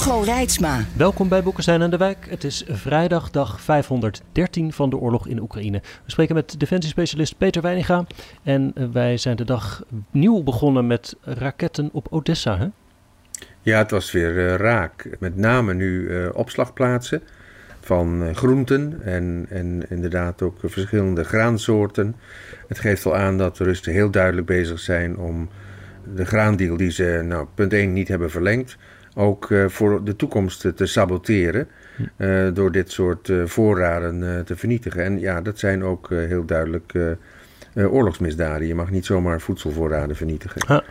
Hugo Reitsma. Welkom bij Boekenstein en de Wijk. Het is vrijdag, dag 513 van de oorlog in Oekraïne. We spreken met defensiespecialist Peter Weininga. En eh, wij zijn de dag nieuw begonnen met raketten op Odessa. Hè? Ja, het was weer uh, raak. Met name nu uh, opslagplaatsen van uh, groenten en, en inderdaad ook verschillende graansoorten. Het geeft al aan dat de Russen heel duidelijk bezig zijn om de graandeal die ze, nou, punt 1 niet hebben verlengd ook uh, voor de toekomst te saboteren. Uh, door dit soort uh, voorraden te vernietigen. En ja, dat zijn ook heel duidelijk oorlogsmisdaden. Je mag niet zomaar voedselvoorraden vernietigen. Ja.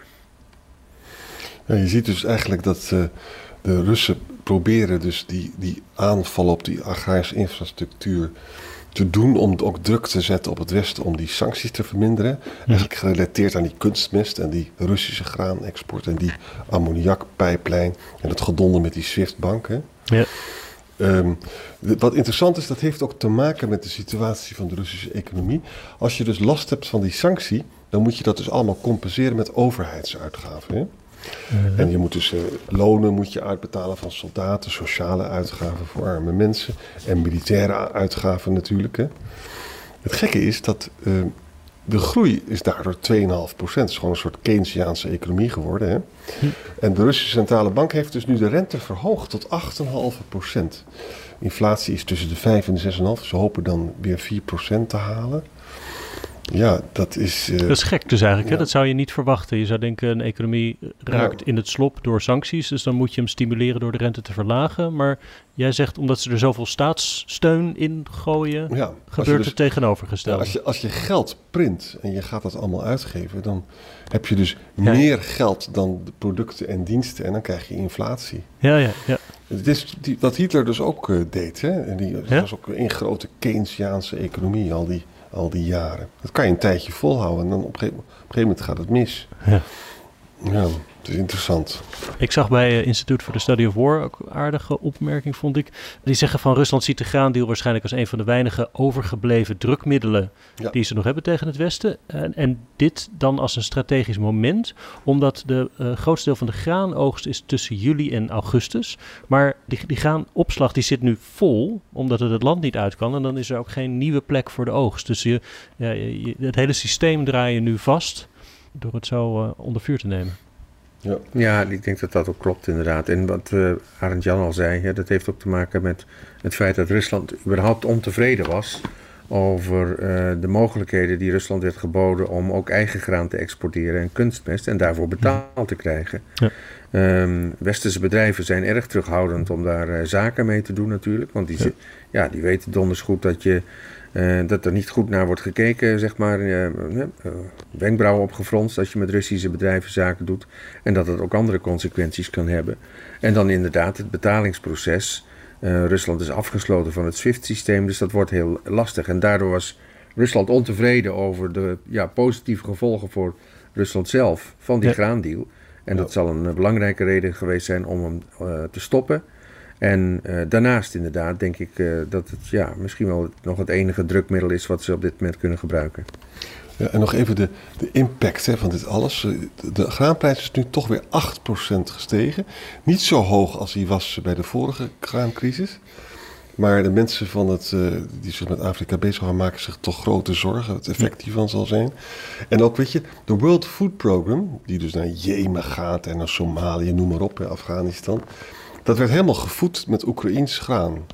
Ja, je ziet dus eigenlijk dat de Russen proberen dus die, die aanval op die agrarische infrastructuur te doen om ook druk te zetten op het Westen om die sancties te verminderen. Eigenlijk gerelateerd aan die kunstmest en die Russische graanexport en die ammoniakpijplijn en het gedonder met die SWIFT-banken. Ja. Um, wat interessant is, dat heeft ook te maken met de situatie van de Russische economie. Als je dus last hebt van die sanctie, dan moet je dat dus allemaal compenseren met overheidsuitgaven. Hè? En je moet dus uh, lonen moet je uitbetalen van soldaten, sociale uitgaven voor arme mensen en militaire uitgaven natuurlijk. Hè. Het gekke is dat uh, de groei is daardoor 2,5%. Het is gewoon een soort Keynesiaanse economie geworden. Hè. En de Russische centrale bank heeft dus nu de rente verhoogd tot 8,5%. Inflatie is tussen de 5 en de 6,5%. Ze hopen dan weer 4% te halen. Ja, dat is. Uh, dat is gek dus eigenlijk. Ja. Hè? Dat zou je niet verwachten. Je zou denken, een economie raakt ja. in het slop door sancties. Dus dan moet je hem stimuleren door de rente te verlagen. Maar jij zegt, omdat ze er zoveel staatssteun in gooien, ja, gebeurt dus, het tegenovergestelde. als, je, als je geld print en je gaat dat allemaal uitgeven, dan heb je dus meer geld dan de producten en diensten. En dan krijg je inflatie. Ja, ja, ja. Het is die, wat Hitler dus ook uh, deed. Hè? En die, dat was ook een grote Keynesiaanse economie, al die al die jaren. Dat kan je een tijdje volhouden en dan op een gegeven, moment gaat het mis. Ja. Ja, het is interessant. Ik zag bij uh, Instituut voor de Study of War ook een aardige opmerking, vond ik. Die zeggen van Rusland ziet de graandeal waarschijnlijk als een van de weinige overgebleven drukmiddelen ja. die ze nog hebben tegen het Westen. En, en, dit dan als een strategisch moment, omdat de uh, grootste deel van de graanoogst is tussen juli en augustus. Maar die, die graanopslag die zit nu vol, omdat het het land niet uit kan. En dan is er ook geen nieuwe plek voor de oogst. Dus je, ja, je, het hele systeem draai je nu vast door het zo uh, onder vuur te nemen. Ja. ja, ik denk dat dat ook klopt inderdaad. En wat uh, Arend Jan al zei, ja, dat heeft ook te maken met het feit dat Rusland überhaupt ontevreden was over uh, de mogelijkheden die Rusland werd geboden om ook eigen graan te exporteren en kunstmest en daarvoor betaald te krijgen. Ja. Um, westerse bedrijven zijn erg terughoudend om daar uh, zaken mee te doen natuurlijk, want die, ja. ja die weten donders goed dat je uh, dat er niet goed naar wordt gekeken, zeg maar, uh, uh, wenkbrauwen opgefronst als je met Russische bedrijven zaken doet. En dat het ook andere consequenties kan hebben. En dan inderdaad het betalingsproces. Rusland is afgesloten van het SWIFT-systeem, dus dat wordt heel lastig. En daardoor was Rusland ontevreden over de ja, positieve gevolgen voor Rusland zelf van die ja. graandeal. En dat zal een belangrijke reden geweest zijn om hem te stoppen. En uh, daarnaast inderdaad denk ik uh, dat het ja, misschien wel nog het enige drukmiddel is wat ze op dit moment kunnen gebruiken. Ja, en nog even de, de impact hè, van dit alles. De, de graanprijs is nu toch weer 8% gestegen. Niet zo hoog als die was bij de vorige graancrisis. Maar de mensen van het, uh, die zich met Afrika bezig gaan maken zich toch grote zorgen. Het effect hiervan zal zijn. En ook, weet je, de World Food Program, die dus naar Jemen gaat en naar Somalië, noem maar op, hè, Afghanistan. Dat werd helemaal gevoed met Oekraïns graan.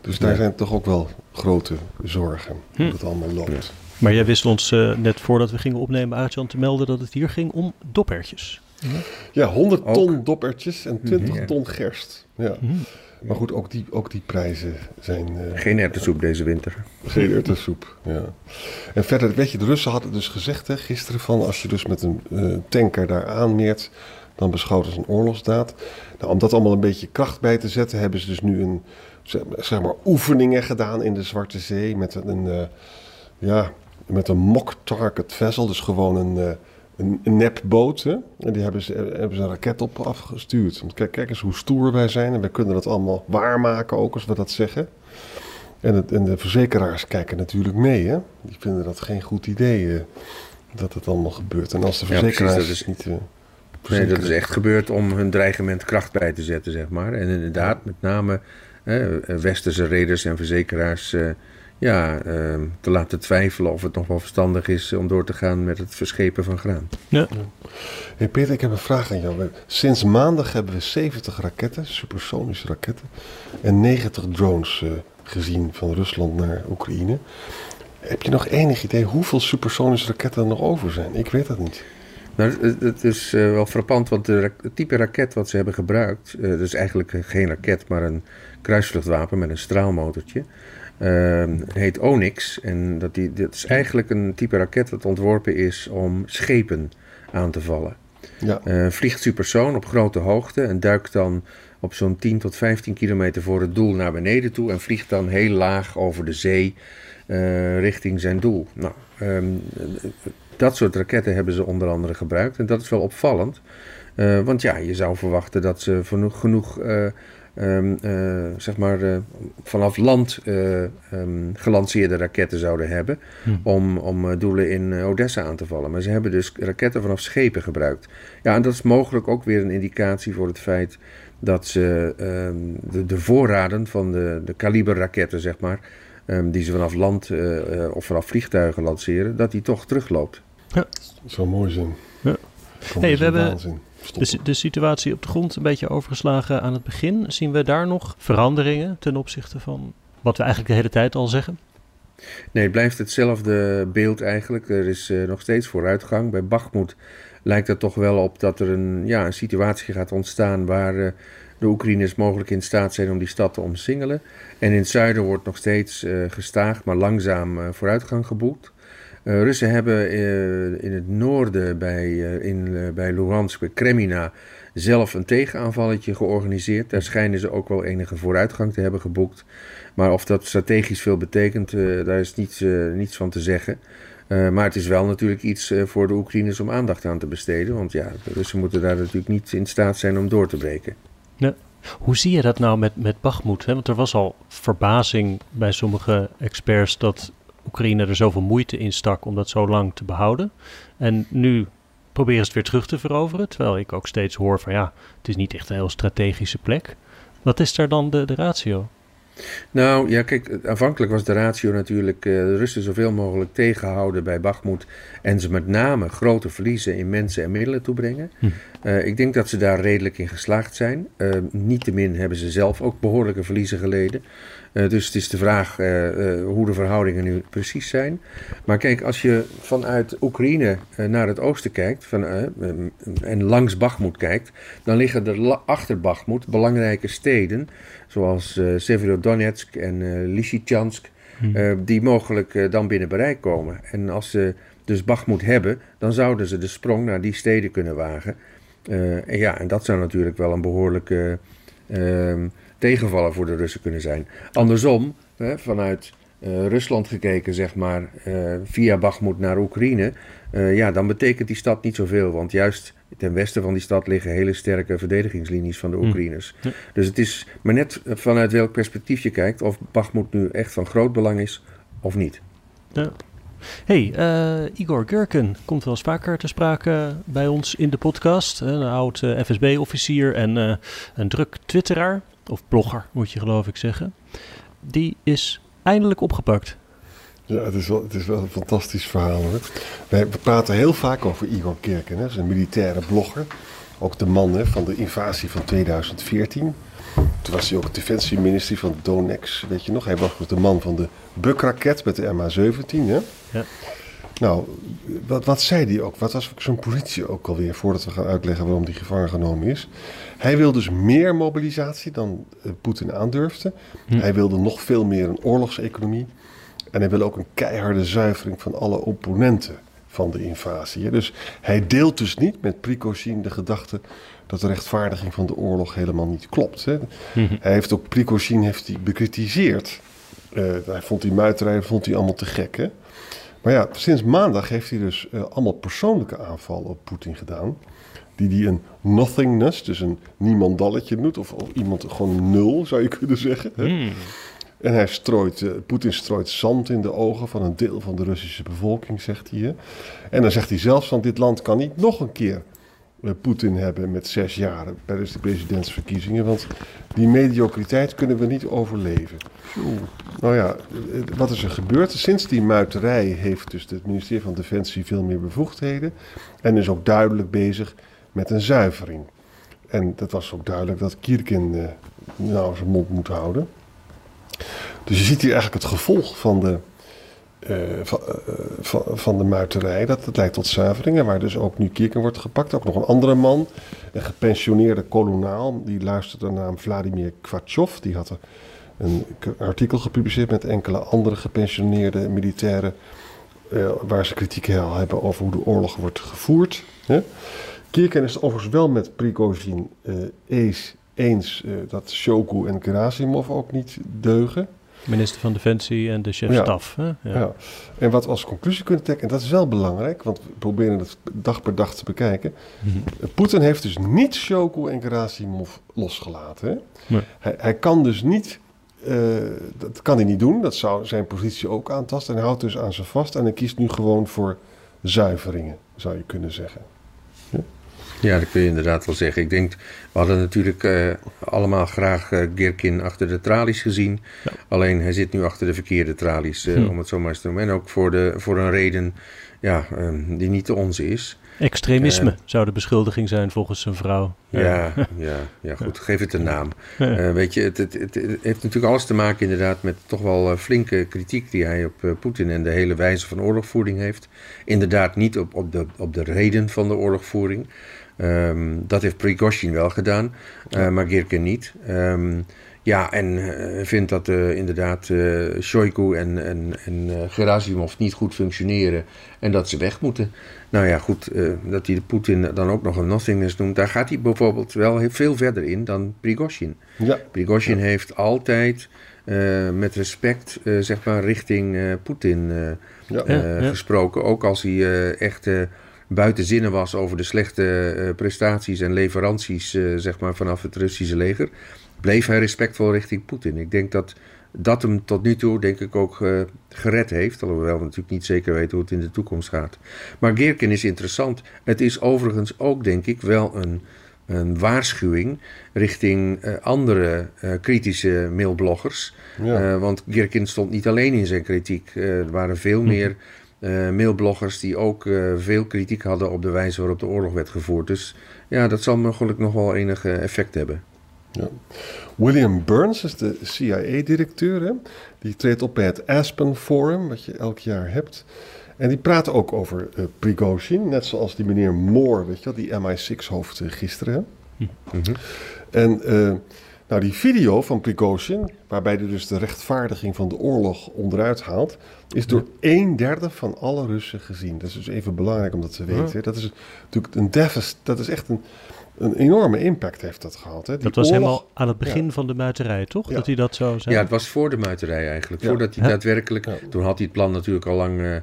Dus daar ja. zijn toch ook wel grote zorgen hm. hoe het allemaal loopt. Ja. Maar jij wist ons uh, net voordat we gingen opnemen, Aartjan, te melden dat het hier ging om doppertjes. Ja, 100 ton ook. doppertjes en 20 ja. ton gerst. Ja. Mm. Maar goed, ook die, ook die prijzen zijn... Uh, geen erwtensoep deze winter. Geen erwtensoep, ja. En verder, weet je, de Russen hadden dus gezegd hè, gisteren van... als je dus met een uh, tanker daar aanmeert dan beschouwd als een oorlogsdaad. Nou, om dat allemaal een beetje kracht bij te zetten, hebben ze dus nu een, zeg maar, oefeningen gedaan in de Zwarte Zee met een, uh, ja, met een mock target vessel, dus gewoon een, uh, een, een nepboot. Hè? En die hebben ze, hebben ze een raket op afgestuurd. Kijk, kijk eens hoe stoer wij zijn en wij kunnen dat allemaal waarmaken ook, als we dat zeggen. En, het, en de verzekeraars kijken natuurlijk mee. Hè? Die vinden dat geen goed idee uh, dat het allemaal gebeurt. En als de verzekeraars ja, precies, dat is, niet... Nee, dat is echt gebeurd om hun dreigement kracht bij te zetten, zeg maar. En inderdaad, met name westerse reders en verzekeraars uh, ja, uh, te laten twijfelen of het nog wel verstandig is om door te gaan met het verschepen van graan. Ja. Hey Peter, ik heb een vraag aan jou. Sinds maandag hebben we 70 raketten, supersonische raketten, en 90 drones uh, gezien van Rusland naar Oekraïne. Heb je nog enig idee hoeveel supersonische raketten er nog over zijn? Ik weet dat niet. Nou, het is uh, wel frappant, want het type raket wat ze hebben gebruikt, uh, dat is eigenlijk geen raket, maar een kruisvluchtwapen met een straalmotortje, uh, heet Onyx. En dat, die, dat is eigenlijk een type raket dat ontworpen is om schepen aan te vallen. Ja. Uh, vliegt supersoon op grote hoogte en duikt dan op zo'n 10 tot 15 kilometer voor het doel naar beneden toe en vliegt dan heel laag over de zee richting zijn doel. Nou, um, dat soort raketten hebben ze onder andere gebruikt. En dat is wel opvallend. Uh, want ja, je zou verwachten dat ze genoeg, genoeg uh, um, uh, zeg maar, vanaf land um, gelanceerde raketten zouden hebben. Hm. Om, om doelen in Odessa aan te vallen. Maar ze hebben dus raketten vanaf schepen gebruikt. Ja, en dat is mogelijk ook weer een indicatie voor het feit dat ze um, de, de, voorraden van de, de kaliberraketten, zeg maar. Die ze vanaf land of vanaf vliegtuigen lanceren, dat die toch terugloopt. Ja. Dat zou mooi zijn. Ja. Hey, we hebben de, de, situatie op de grond een beetje overgeslagen aan het begin. Zien we daar nog veranderingen ten opzichte van wat we eigenlijk de hele tijd al zeggen? Nee, het blijft hetzelfde beeld eigenlijk. Er is uh, nog steeds vooruitgang. Bij Bachmoed lijkt het toch wel op dat er een, ja, een situatie gaat ontstaan waar uh, de Oekraïners mogelijk in staat zijn om die stad te omsingelen. En in het zuiden wordt nog steeds uh, gestaag, maar langzaam vooruitgang geboekt. Uh, Russen hebben in het noorden bij, uh, in, bij Luhansk, bij Kremina, zelf een tegenaanvalletje georganiseerd. Daar schijnen ze ook wel enige vooruitgang te hebben geboekt. Maar of dat strategisch veel betekent, daar is niets, niets van te zeggen. maar het is wel natuurlijk iets voor de Oekraïners om aandacht aan te besteden. Want ja, de Russen moeten daar natuurlijk niet in staat zijn om door te breken. Ja. Hoe zie je dat nou met, met Bachmoed? Want er was al verbazing bij sommige experts dat Oekraïne er zoveel moeite in stak om dat zo lang te behouden. En nu proberen ze het weer terug te veroveren. Terwijl ik ook steeds hoor van ja, het is niet echt een heel strategische plek. Wat is daar dan de, de ratio? Nou ja, kijk, aanvankelijk was de ratio natuurlijk uh, de Russen zoveel mogelijk tegenhouden bij Bakhmut. En ze met name grote verliezen in mensen en middelen toebrengen. Hm. Uh, ik denk dat ze daar redelijk in geslaagd zijn. Uh, Niettemin hebben ze zelf ook behoorlijke verliezen geleden. Uh, dus het is de vraag hoe de verhoudingen nu precies zijn. Maar kijk, als je vanuit Oekraïne naar het oosten kijkt van, en langs Bakhmut kijkt, dan liggen er achter Bakhmut belangrijke steden zoals Severodonetsk en Lysychansk, hmm. die mogelijk dan binnen bereik komen. En als ze dus Bachmoed hebben, dan zouden ze de sprong naar die steden kunnen wagen. en ja, en dat zou natuurlijk wel een behoorlijke tegenvaller voor de Russen kunnen zijn. Andersom, vanuit Rusland gekeken, zeg maar, via Bachmoed naar Oekraïne, ja, dan betekent die stad niet zoveel. Want juist ten westen van die stad liggen hele sterke verdedigingslinies van de hm. Oekraïners. Dus het is maar net vanuit welk perspectief je kijkt of Bakhmut nu echt van groot belang is of niet. Ja. Hey, uh, Igor Gurken komt wel eens vaker te sprake bij ons in de podcast. Een oud eh, FSB-officier en een druk twitteraar, of blogger moet je geloof ik zeggen. Die is eindelijk opgepakt. Ja, het is wel, het is wel een fantastisch verhaal. Hoor. We, praten heel vaak over Igor Kerken, hè. een militaire blogger. Ook de man hè, van de invasie van 2014. Toen was hij ook defensieminister van Donex, weet je nog. Hij was de man van de Bukraket met de MH17. Hè? Ja. Nou, wat, wat zei hij ook? Wat was zo'n politie ook alweer, voordat we gaan uitleggen waarom die gevangen genomen is? Hij wil dus meer mobilisatie dan uh, Poetin aandurfde. Hm. Hij wilde nog veel meer een oorlogseconomie. En hij wil ook een keiharde zuivering van alle opponenten van de invasie. Dus hij deelt dus niet met Prigozhin de gedachte dat de rechtvaardiging van de oorlog helemaal niet klopt. Hè. Mhm. Hij heeft ook Prigozhin heeft hij bekritiseerd. Eh, hij vond die muiterij vond hij allemaal te gek. Hè? Maar ja, sinds maandag heeft hij dus eh, allemaal persoonlijke aanvallen op Poetin gedaan. Die hij een nothingness, dus een niemandalletje noemt. Of, of iemand gewoon nul, zou je kunnen zeggen. Hè? Hmm. En hij strooit, eh, Poetin strooit zand in de ogen van een deel van de Russische bevolking, zegt hij. hè. En dan zegt hij zelfs van dit land kan niet nog een keer eh, Poetin hebben met zes jaar tijdens de presidentsverkiezingen. Want die mediocriteit kunnen we niet overleven. Nou ja, eh, wat is er gebeurd? Sinds die muiterij heeft dus het ministerie van Defensie veel meer bevoegdheden. En is ook duidelijk bezig met een zuivering. En dat was ook duidelijk dat Kierkin eh, nou zijn mond moet houden. Dus je ziet hier eigenlijk het gevolg van de, eh, van, eh, van, van de muiterij. Dat het leidt tot zuiveringen, waar dus ook nu Kierken wordt gepakt. Ook nog een andere man, een gepensioneerde kolonel. Die luisterde naar naam Vladimir Kvatjov. Die had een artikel gepubliceerd met enkele andere gepensioneerde militairen. eh, waar ze kritiek hebben over hoe de oorlog wordt gevoerd. Hè. Kierken is overigens wel met Prigozhin eens, eens eh, dat Shoku en Gerasimov ook niet deugen. Minister van Defensie en de chef-staf. hè? Ja. Ja. En wat we als conclusie kunnen trekken, en dat is wel belangrijk, want we proberen het dag per dag te bekijken. Mhm. Poetin heeft dus niet Shoku en Gerasimov losgelaten. Hè? Nee. Hij, hij kan dus niet, eh, dat kan hij niet doen, dat zou zijn positie ook aantasten. En hij houdt dus aan ze vast en hij kiest nu gewoon voor zuiveringen, zou je kunnen zeggen. Ja, dat kun je inderdaad wel zeggen. Ik denk, we hadden natuurlijk eh, allemaal graag Girkin achter de tralies gezien. Alleen hij zit nu achter de verkeerde tralies, eh, Hm. om het zo maar eens te noemen. En ook voor, de, voor een reden ja, ehm, die niet de onze is. Extremisme zou de beschuldiging zijn volgens zijn vrouw. Ja, ja, ja, goed. Geef het een naam. Weet je, het, het, het, het heeft natuurlijk alles te maken inderdaad met toch wel flinke kritiek die hij op Poetin en de hele wijze van oorlogvoering heeft. Inderdaad niet op, op, de, op de reden van de oorlogvoering. Ehm, dat heeft Prigozhin wel gedaan, eh, maar Girkin niet. Ehm, ja, en eh, vindt dat eh, inderdaad eh Shoigu en, en, en eh, Gerasimov niet goed functioneren en dat ze weg moeten. Nou ja, goed, eh, dat hij de Poetin dan ook nog een nothingness noemt, daar gaat hij bijvoorbeeld wel heel veel verder in dan Prigozhin. Ja, Prigozhin heeft altijd eh, met respect eh, zeg maar richting eh, Poetin eh, ja. Ja, eh, ja. gesproken. Ook als hij eh, echt eh, buiten zinnen was over de slechte eh, prestaties en leveranties eh, zeg maar, vanaf het Russische leger, bleef hij respectvol richting Poetin. Ik denk dat dat hem tot nu toe denk ik ook eh, gered heeft. Alhoewel we natuurlijk niet zeker weten hoe het in de toekomst gaat. Maar Geerken is interessant. Het is overigens ook denk ik wel een, een waarschuwing richting andere kritische mailbloggers. Ja. Want Geerken stond niet alleen in zijn kritiek. Er waren veel meer eh, mailbloggers die ook eh, veel kritiek hadden op de wijze waarop de oorlog werd gevoerd. Dus ja, dat zal mogelijk nog wel enig eh, effect hebben. Ja. William Burns is de CIA-directeur. Die treedt op bij het Aspen Forum, wat je elk jaar hebt. En die praat ook over eh Prigozhin, net zoals die meneer Moore, weet je wel, die MI6-hoofd eh, gisteren. hè. Mhm. En eh, nou, die video van Prigozhin, waarbij hij dus de rechtvaardiging van de oorlog onderuit haalt, is door een derde van alle Russen gezien. Dat is dus even belangrijk om dat te weten. Dat is natuurlijk een devast, dat is echt een, een enorme impact heeft dat gehad. Hè. Die Dat was oorlog- helemaal aan het begin van de muiterij, toch? Ja. Dat hij dat zo zei. Ja, het was voor de muiterij eigenlijk. Ja. Voordat hij daadwerkelijk... Ja. Toen had hij het plan natuurlijk al lang eh,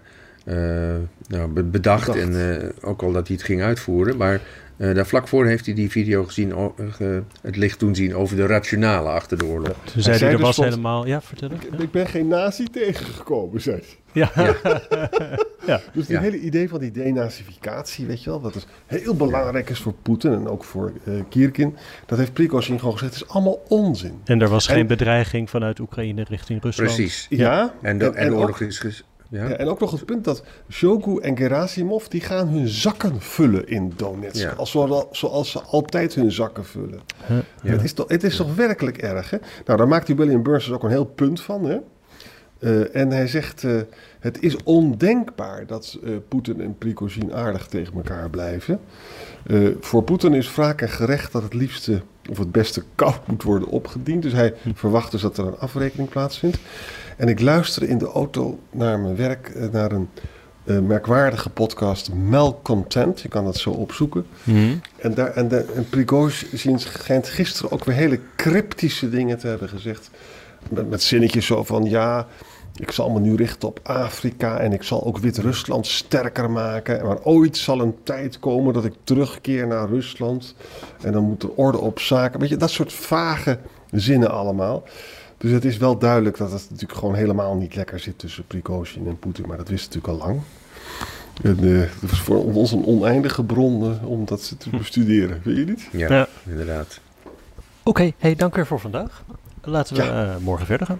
nou, be- bedacht. Bedacht. En eh, ook al dat hij het ging uitvoeren. Maar eh, daar vlak voor heeft hij die video gezien, eh, het licht toen zien over de rationale achter de oorlog. Toen zei hij, zei er dus was helemaal... Ja, vertel Ik, ik. ik ben geen nazi tegengekomen, zei hij. Ja. ja. Dus het Ja. hele idee van die denazificatie, weet je wel, wat dus heel belangrijk is voor Poetin en ook voor eh Kierkin, dat heeft Prigozhin gewoon gezegd, het is allemaal onzin. En er was En- geen bedreiging vanuit Oekraïne richting Rusland. Precies. Ja, En de, en ook- oorlog is... ja? Ja, en ook nog het punt dat Shogu en Gerasimov, die gaan hun zakken vullen in Donetsk. Ja. Als, zoals, ze altijd hun zakken vullen. Huh? Ja. Het, is toch, het is toch werkelijk erg, hè? Nou, daar maakt die William Burns dus ook een heel punt van, hè? Eh, en hij zegt, eh, het is ondenkbaar dat eh, Poetin en Prigozhin aardig tegen elkaar blijven. Eh, voor Poetin is wraak en gerecht dat het liefste of het beste koud moet worden opgediend. Dus hij verwacht dus dat er een afrekening plaatsvindt. En ik luisterde in de auto naar mijn werk eh, naar een uh, merkwaardige podcast Malcontent. Je kan dat zo opzoeken. Mm. En, daar, en, de, en Prigozhin schijnt gisteren ook weer hele cryptische dingen te hebben gezegd. Met, met zinnetjes zo van ja, ik zal me nu richten op Afrika en ik zal ook Wit-Rusland sterker maken. Maar ooit zal een tijd komen dat ik terugkeer naar Rusland. En dan moet er orde op zaken. Weet je, dat soort vage zinnen allemaal. Dus het is wel duidelijk dat het natuurlijk gewoon helemaal niet lekker zit tussen Prigozhin en Poetin. Maar dat wist natuurlijk al lang. En, uh, het was voor ons een oneindige bron uh, om dat te bestuderen, weet je niet? Ja, ja. inderdaad. Oké, okay, hey, dank weer voor vandaag. Laten we ja. uh, morgen verder gaan.